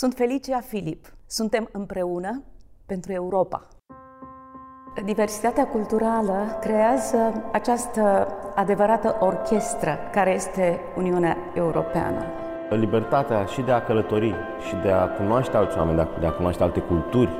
Sunt Felicia Filip. Suntem împreună pentru Europa. Diversitatea culturală creează această adevărată orchestră care este Uniunea Europeană. Libertatea și de a călători și de a cunoaște alți oameni, de a cunoaște alte culturi,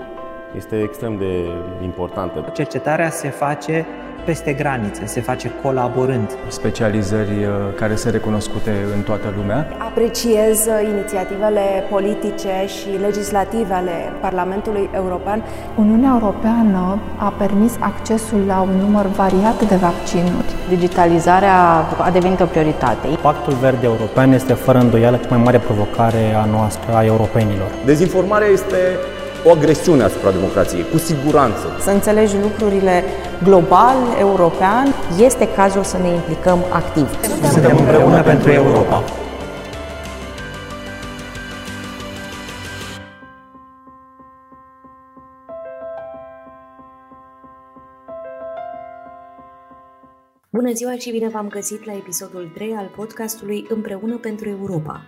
este extrem de importantă. Cercetarea se face peste granițe, se face colaborând. Specializări uh, care sunt recunoscute în toată lumea. Apreciez uh, inițiativele politice și legislative ale Parlamentului European. Uniunea Europeană a permis accesul la un număr variat de vaccinuri. Digitalizarea a devenit o prioritate. Pactul Verde European este fără îndoială cea mai mare provocare a noastră, a europenilor. Dezinformarea este o agresiune asupra democrației, cu siguranță. Să înțelegi lucrurile global, european, este cazul să ne implicăm activ. Suntem împreună pentru Europa. Bună ziua și bine v-am găsit la episodul 3 al podcastului Împreună pentru Europa.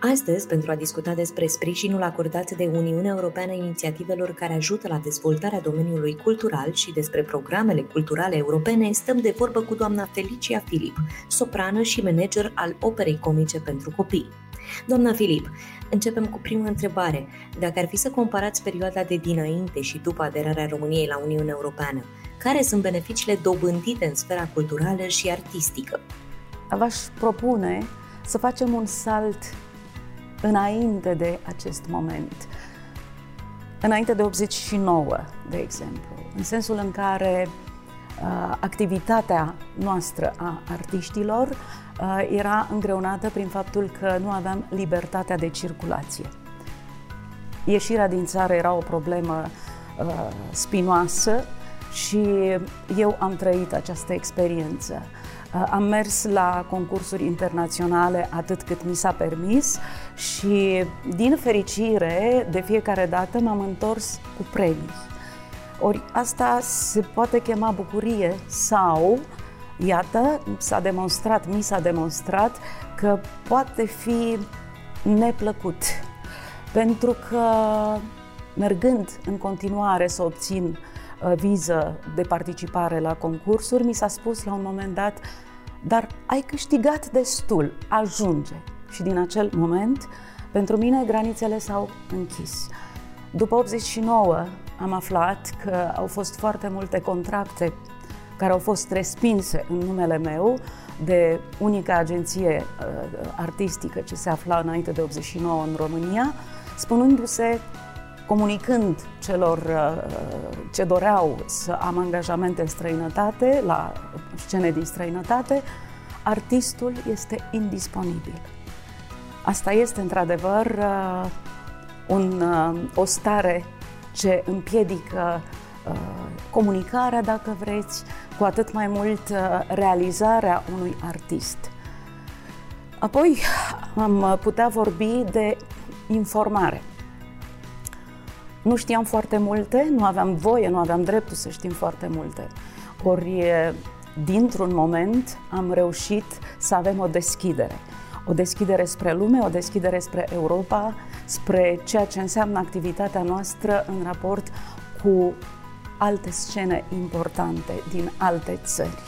Astăzi, pentru a discuta despre sprijinul acordat de Uniunea Europeană inițiativelor care ajută la dezvoltarea domeniului cultural și despre programele culturale europene, stăm de vorbă cu doamna Felicia Filip, soprană și manager al operei comice pentru copii. Doamna Filip, începem cu prima întrebare. Dacă ar fi să comparați perioada de dinainte și după aderarea României la Uniunea Europeană, care sunt beneficiile dobândite în sfera culturală și artistică? V-aș propune să facem un salt înainte de acest moment. Înainte de 89, de exemplu, în sensul în care uh, activitatea noastră a artiștilor uh, era îngreunată prin faptul că nu aveam libertatea de circulație. Ieșirea din țară era o problemă uh, spinoasă și eu am trăit această experiență. Uh, am mers la concursuri internaționale atât cât mi s-a permis și, din fericire, de fiecare dată m-am întors cu premii. Ori asta se poate chema bucurie sau, iată, s-a demonstrat, mi s-a demonstrat că poate fi neplăcut. Pentru că, mergând în continuare să obțin uh, viză de participare la concursuri, mi s-a spus la un moment dat dar ai câștigat destul, ajunge. Și din acel moment, pentru mine, granițele s-au închis. După 89 am aflat că au fost foarte multe contracte care au fost respinse în numele meu de unica agenție uh, artistică ce se afla înainte de 89 în România, spunându-se, comunicând celor uh, ce doreau să am angajamente în străinătate, la scene din străinătate, artistul este indisponibil. Asta este într-adevăr uh, un, uh, o stare ce împiedică uh, comunicarea, dacă vreți, cu atât mai mult realizarea unui artist. Apoi am putea vorbi de informare. Nu știam foarte multe, nu aveam voie, nu aveam dreptul să știm foarte multe. Ori dintr-un moment am reușit să avem o deschidere. O deschidere spre lume, o deschidere spre Europa, spre ceea ce înseamnă activitatea noastră în raport cu alte scene importante din alte țări.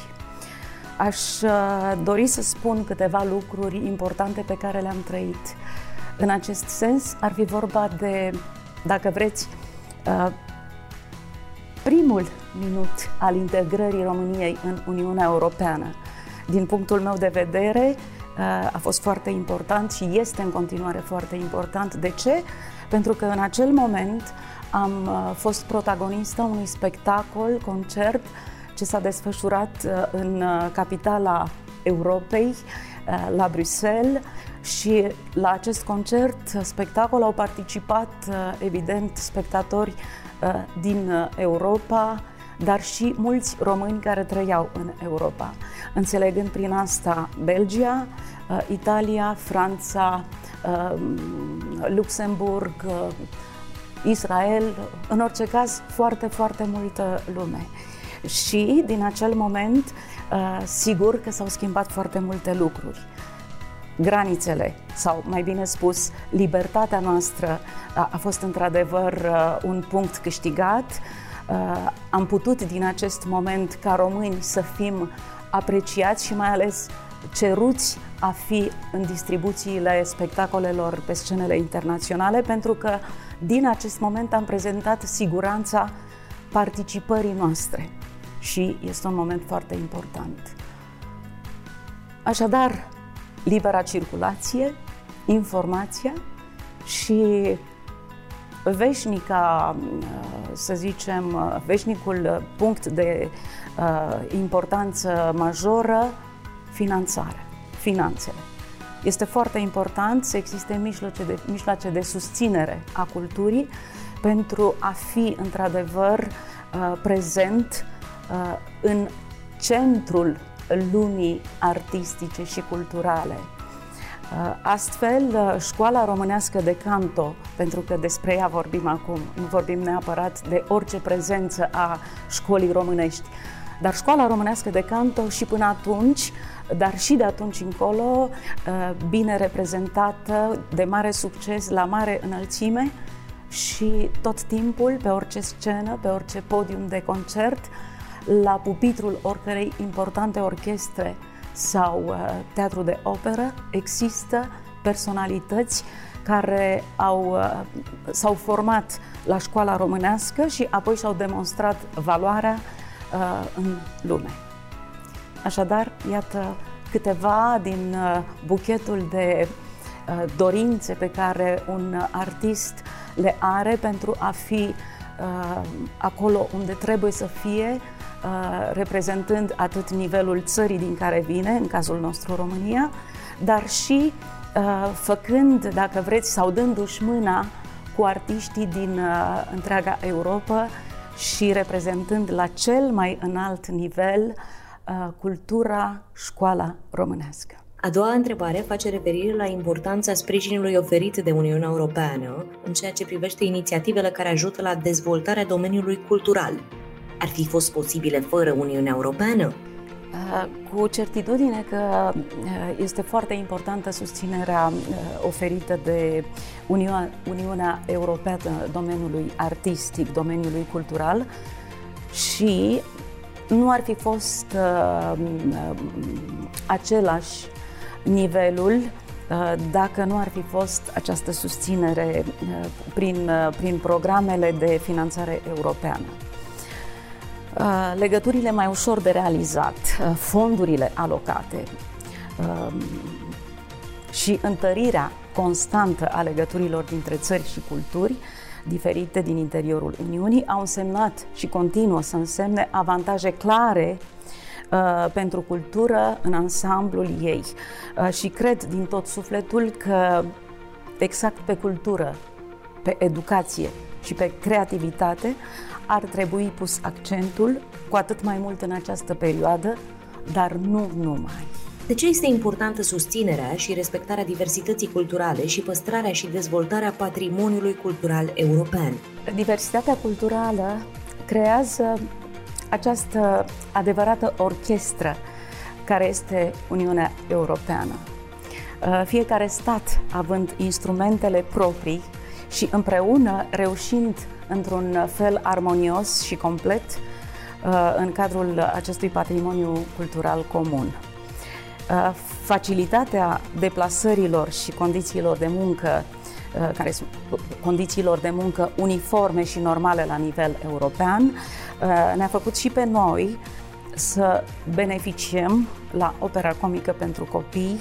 Aș uh, dori să spun câteva lucruri importante pe care le-am trăit. În acest sens, ar fi vorba de, dacă vreți, uh, primul minut al integrării României în Uniunea Europeană. Din punctul meu de vedere, uh, a fost foarte important și este în continuare foarte important. De ce? Pentru că în acel moment am uh, fost protagonistă unui spectacol, concert, ce s-a desfășurat uh, în capitala Europei, la Bruxelles și la acest concert, spectacol, au participat, evident, spectatori din Europa, dar și mulți români care trăiau în Europa, înțelegând prin asta Belgia, uh, Italia, Franța, uh, Luxemburg, uh, Israel, în orice caz foarte, foarte multă lume. Și din acel moment, sigur că s-au schimbat foarte multe lucruri. granițele, sau mai bine spus, libertatea noastră a, a fost într-adevăr uh, un punct câștigat. Uh, am putut din acest moment ca români să fim apreciați și mai ales ceruți a fi în distribuțiile spectacolelor pe scenele internaționale, pentru că din acest moment am prezentat siguranța participării noastre și este un moment foarte important. Așadar, libera circulație, informația și veșnica, să zicem, veșnicul punct de uh, importanță majoră, finanțare, finanțele. Este foarte important să existe mijloace de, mijloace de susținere a culturii pentru a fi într-adevăr uh, prezent uh, în centrul lumii artistice și culturale. Uh, astfel, uh, școala românească de canto, pentru că despre ea vorbim acum, nu vorbim neapărat de orice prezență a școlii românești, dar școala românească de canto și până atunci, dar și de atunci încolo, uh, bine reprezentată, de mare succes, la mare înălțime și tot timpul, pe orice scenă, pe orice podium de concert, la pupitrul oricărei importante orchestre sau uh, teatru de operă există personalități care au, uh, s-au format la școala românească și apoi și-au demonstrat valoarea uh, în lume. Așadar, iată câteva din uh, buchetul de uh, dorințe pe care un artist le are pentru a fi uh, acolo unde trebuie să fie, Uh, reprezentând atât nivelul țării din care vine, în cazul nostru România, dar și uh, făcând, dacă vreți, sau dându-și mâna cu artiștii din uh, întreaga Europa și reprezentând la cel mai înalt nivel cultura, școala românească. A doua întrebare face referire la importanța sprijinului oferit de Uniunea Europeană în ceea ce privește inițiativele care ajută la dezvoltarea domeniului cultural ar fi fost posibile fără Uniunea Europeană? Uh, cu certitudine că uh, este foarte importantă susținerea uh, oferită de Uniunea Europeană domeniului artistic, domeniului cultural și nu ar fi fost același nivelul dacă nu ar fi fost această susținere prin, prin programele de finanțare europeană. Uh, legăturile mai ușor de realizat, uh, fondurile alocate um, și întărirea constantă a legăturilor dintre țări și culturi diferite din interiorul Uniunii au însemnat și continuă să însemne avantaje clare uh, pentru cultură în ansamblul ei. Uh, și cred din tot sufletul că exact pe cultură, pe educație și pe creativitate ar trebui pus accentul, cu atât mai mult în această perioadă, dar nu numai. De ce este importantă susținerea și respectarea diversității culturale și păstrarea și dezvoltarea patrimoniului cultural european? Diversitatea culturală creează această adevărată orchestră care este Uniunea Europeană. Uh, fiecare stat având instrumentele proprii și împreună reușind într-un fel armonios și complet uh, în cadrul acestui patrimoniu cultural comun. Uh, facilitatea deplasărilor și condițiilor de muncă uh, care sunt condițiilor de muncă uniforme și normale la nivel european, ne-a făcut și pe noi să beneficiem la opera comică pentru copii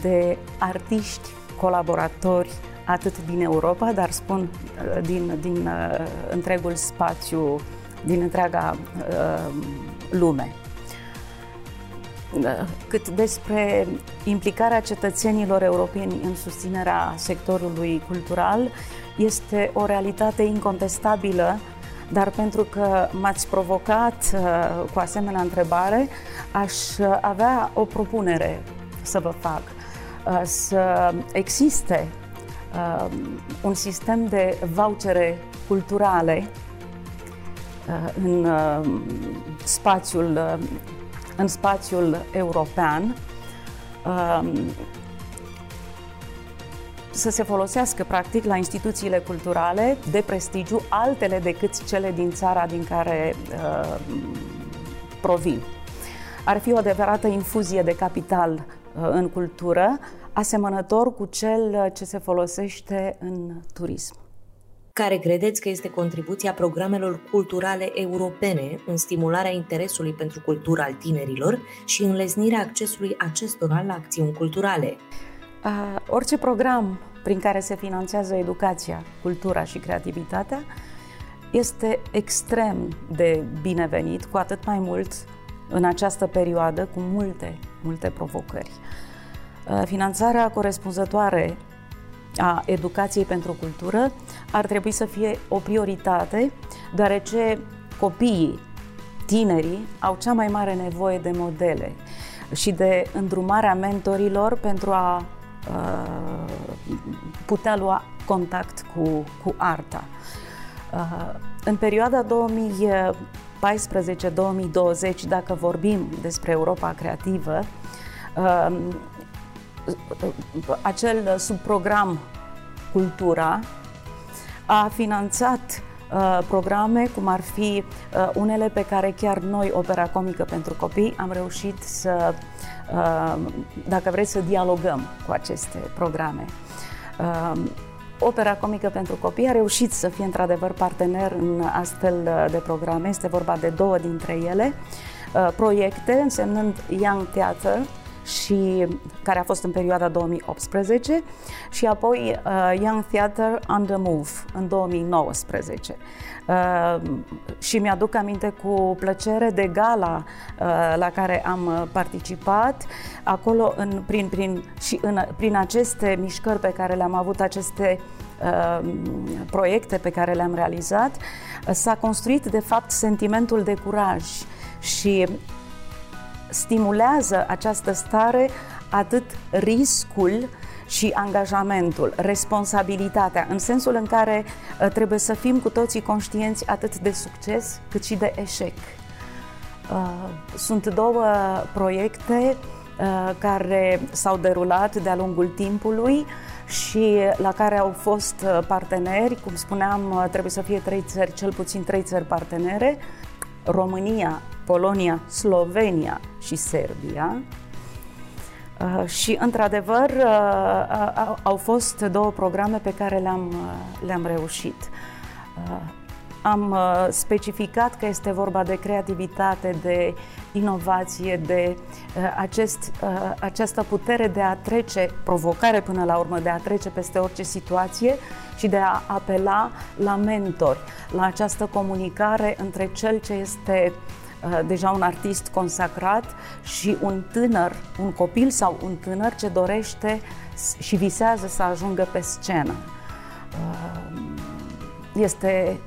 de artiști, colaboratori atât din Europa, dar spun uh, din, din uh, întregul spațiu, din întreaga uh, lume. Cât despre implicarea cetățenilor europeni în susținerea sectorului cultural, este o realitate incontestabilă, dar pentru că m-ați provocat cu asemenea întrebare, aș avea o propunere să vă fac. Să existe uh, un sistem de vouchere culturale uh, în uh, spațiul uh, în spațiul european uh, să se folosească practic la instituțiile culturale de prestigiu altele decât cele din țara din care uh, provin. Ar fi o adevărată infuzie de capital uh, în cultură, asemănător cu cel uh, ce se folosește în turism. Care credeți că este contribuția programelor culturale europene în stimularea interesului pentru cultura al tinerilor și înlesnirea accesului acestora la acțiuni culturale? Uh, orice program prin care se finanțează educația, cultura și creativitatea este extrem de binevenit, cu atât mai mult în această perioadă cu multe, multe provocări. Uh, finanțarea corespunzătoare a educației pentru cultură ar trebui să fie o prioritate, deoarece copiii, tinerii, au cea mai mare nevoie de modele și de îndrumarea mentorilor pentru a uh, putea lua contact cu, cu arta. Uh, în perioada 2014-2020, dacă vorbim despre Europa creativă, uh, acel subprogram Cultura a finanțat uh, programe cum ar fi uh, unele pe care chiar noi, Opera Comică pentru Copii, am reușit să, uh, dacă vreți, să dialogăm cu aceste programe. Uh, Opera Comică pentru Copii a reușit să fie într-adevăr partener în astfel de programe, este vorba de două dintre ele, uh, proiecte însemnând Young Theater, și care a fost în perioada 2018 și apoi uh, Young Theater on the Move în 2019. Uh, și mi-aduc aminte cu plăcere de gala uh, la care am participat. Acolo, în, prin, prin, și în, prin aceste mișcări pe care le-am avut, aceste uh, proiecte pe care le-am realizat, uh, s-a construit, de fapt, sentimentul de curaj și stimulează această stare atât riscul și angajamentul, responsabilitatea, în sensul în care uh, trebuie să fim cu toții conștienți atât de succes cât și de eșec. Uh, sunt două proiecte uh, care s-au derulat de-a lungul timpului și la care au fost parteneri, cum spuneam, trebuie să fie trei țări, cel puțin trei țări partenere, România, Polonia, Slovenia și Serbia. Uh, și, într-adevăr, uh, uh, au fost două programe pe care le-am, le-am reușit. Am specificat că este vorba de creativitate, de inovație, de acest, această putere de a trece, provocare până la urmă, de a trece peste orice situație și de a apela la mentori, la această comunicare între cel ce este uh, Uh, deja un artist consacrat și un tânăr, un copil sau un tânăr ce dorește și visează să ajungă pe scenă. Uh, este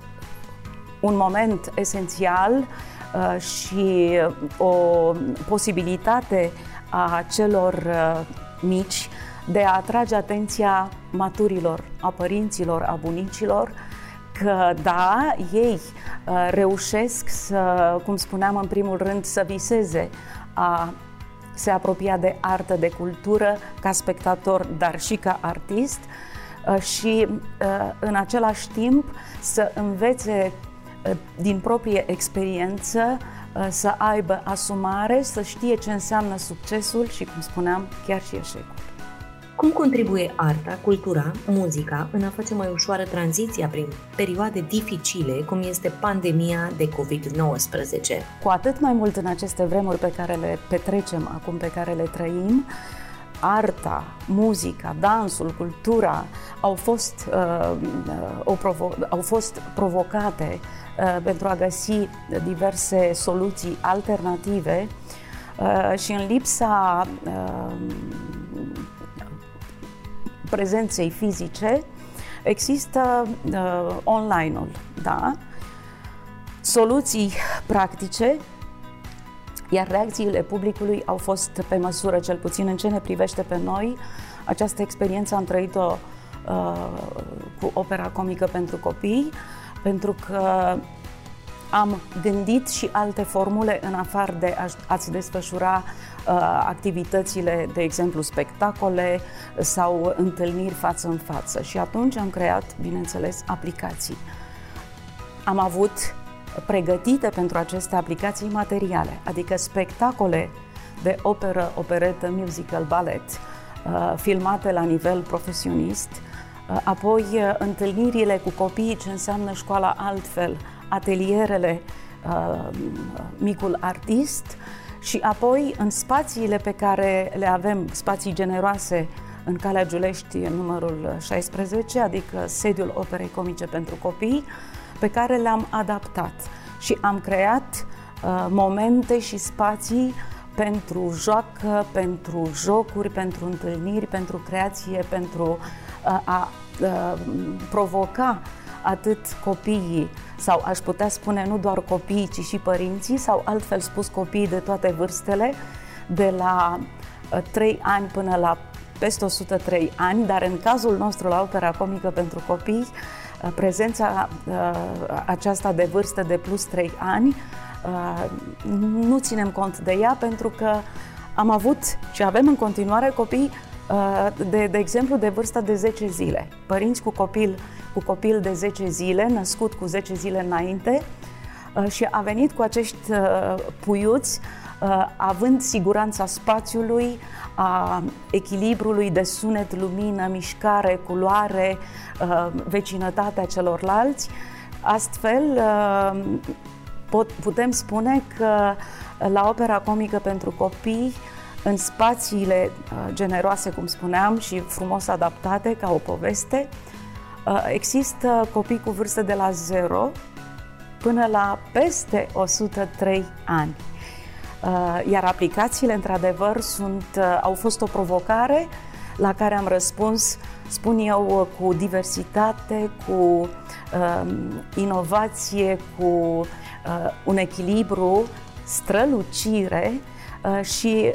un moment esențial uh, și o posibilitate a celor mici de a atrage atenția maturilor, a părinților, a bunicilor, că da, ei uh, reușesc să, cum spuneam în primul rând, să viseze a se apropia de artă, de cultură, ca spectator, dar și ca artist uh, și uh, în același timp să învețe din proprie experiență să aibă asumare, să știe ce înseamnă succesul și, cum spuneam, chiar și eșecul. Cum contribuie arta, cultura, muzica în a face mai ușoară tranziția prin perioade dificile, cum este pandemia de COVID-19? Cu atât mai mult în aceste vremuri pe care le petrecem acum, pe care le trăim, arta, muzica, dansul, cultura au fost, uh, uh, provo- au fost provocate uh, pentru a găsi diverse soluții alternative uh, și în lipsa uh, prezenței fizice, există uh, online-ul, da? Soluții practice, iar reacțiile publicului au fost pe măsură, cel puțin în ce ne privește pe noi. Această experiență am trăit-o uh, cu opera comică pentru copii, pentru că am gândit și alte formule în afară de a-ți desfășura uh, activitățile, de exemplu spectacole sau întâlniri față în față. Și atunci am creat, bineînțeles, aplicații. Am avut pregătite pentru aceste aplicații materiale, adică spectacole de operă, operetă, musical, ballet, uh, filmate la nivel profesionist, uh, apoi uh, întâlnirile cu copiii, ce înseamnă școala altfel, atelierele Micul Artist și apoi în spațiile pe care le avem, spații generoase în Calea Giulești, numărul 16, adică sediul Operei Comice pentru Copii, pe care le-am adaptat. Și am creat uh, momente și spații pentru joacă, pentru jocuri, pentru întâlniri, pentru creație, pentru uh, a uh, provoca atât copiii sau aș putea spune nu doar copiii, ci și părinții sau altfel spus copiii de toate vârstele, de la 3 ani până la peste 103 ani, dar în cazul nostru la Opera Comică pentru Copii, prezența aceasta de vârstă de plus 3 ani nu ținem cont de ea pentru că am avut și avem în continuare copii de, de exemplu de vârstă de 10 zile. Părinți cu copil, cu copil de 10 zile, născut cu 10 zile înainte și a venit cu acești puiuți având siguranța spațiului, a echilibrului de sunet, lumină, mișcare, culoare, vecinătatea celorlalți. Astfel, pot, putem spune că la opera comică pentru copii, în spațiile generoase, cum spuneam, și frumos adaptate ca o poveste, există copii cu vârstă de la 0 până la peste 103 ani. Iar aplicațiile, într-adevăr, sunt, au fost o provocare la care am răspuns, spun eu, cu diversitate, cu uh, inovație, cu uh, un echilibru, strălucire uh, și,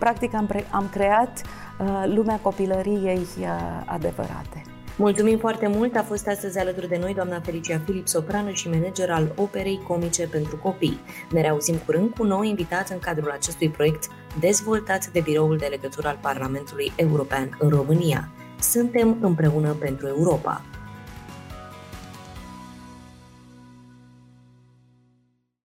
practic, am, pre- am creat uh, lumea copilăriei uh, adevărate. Mulțumim foarte mult! A fost astăzi alături de noi doamna Felicia Filip, soprană și manager al Operei Comice pentru Copii. Ne reauzim curând cu nou invitați în cadrul acestui proiect dezvoltat de Biroul de Legătură al Parlamentului European în România. Suntem împreună pentru Europa.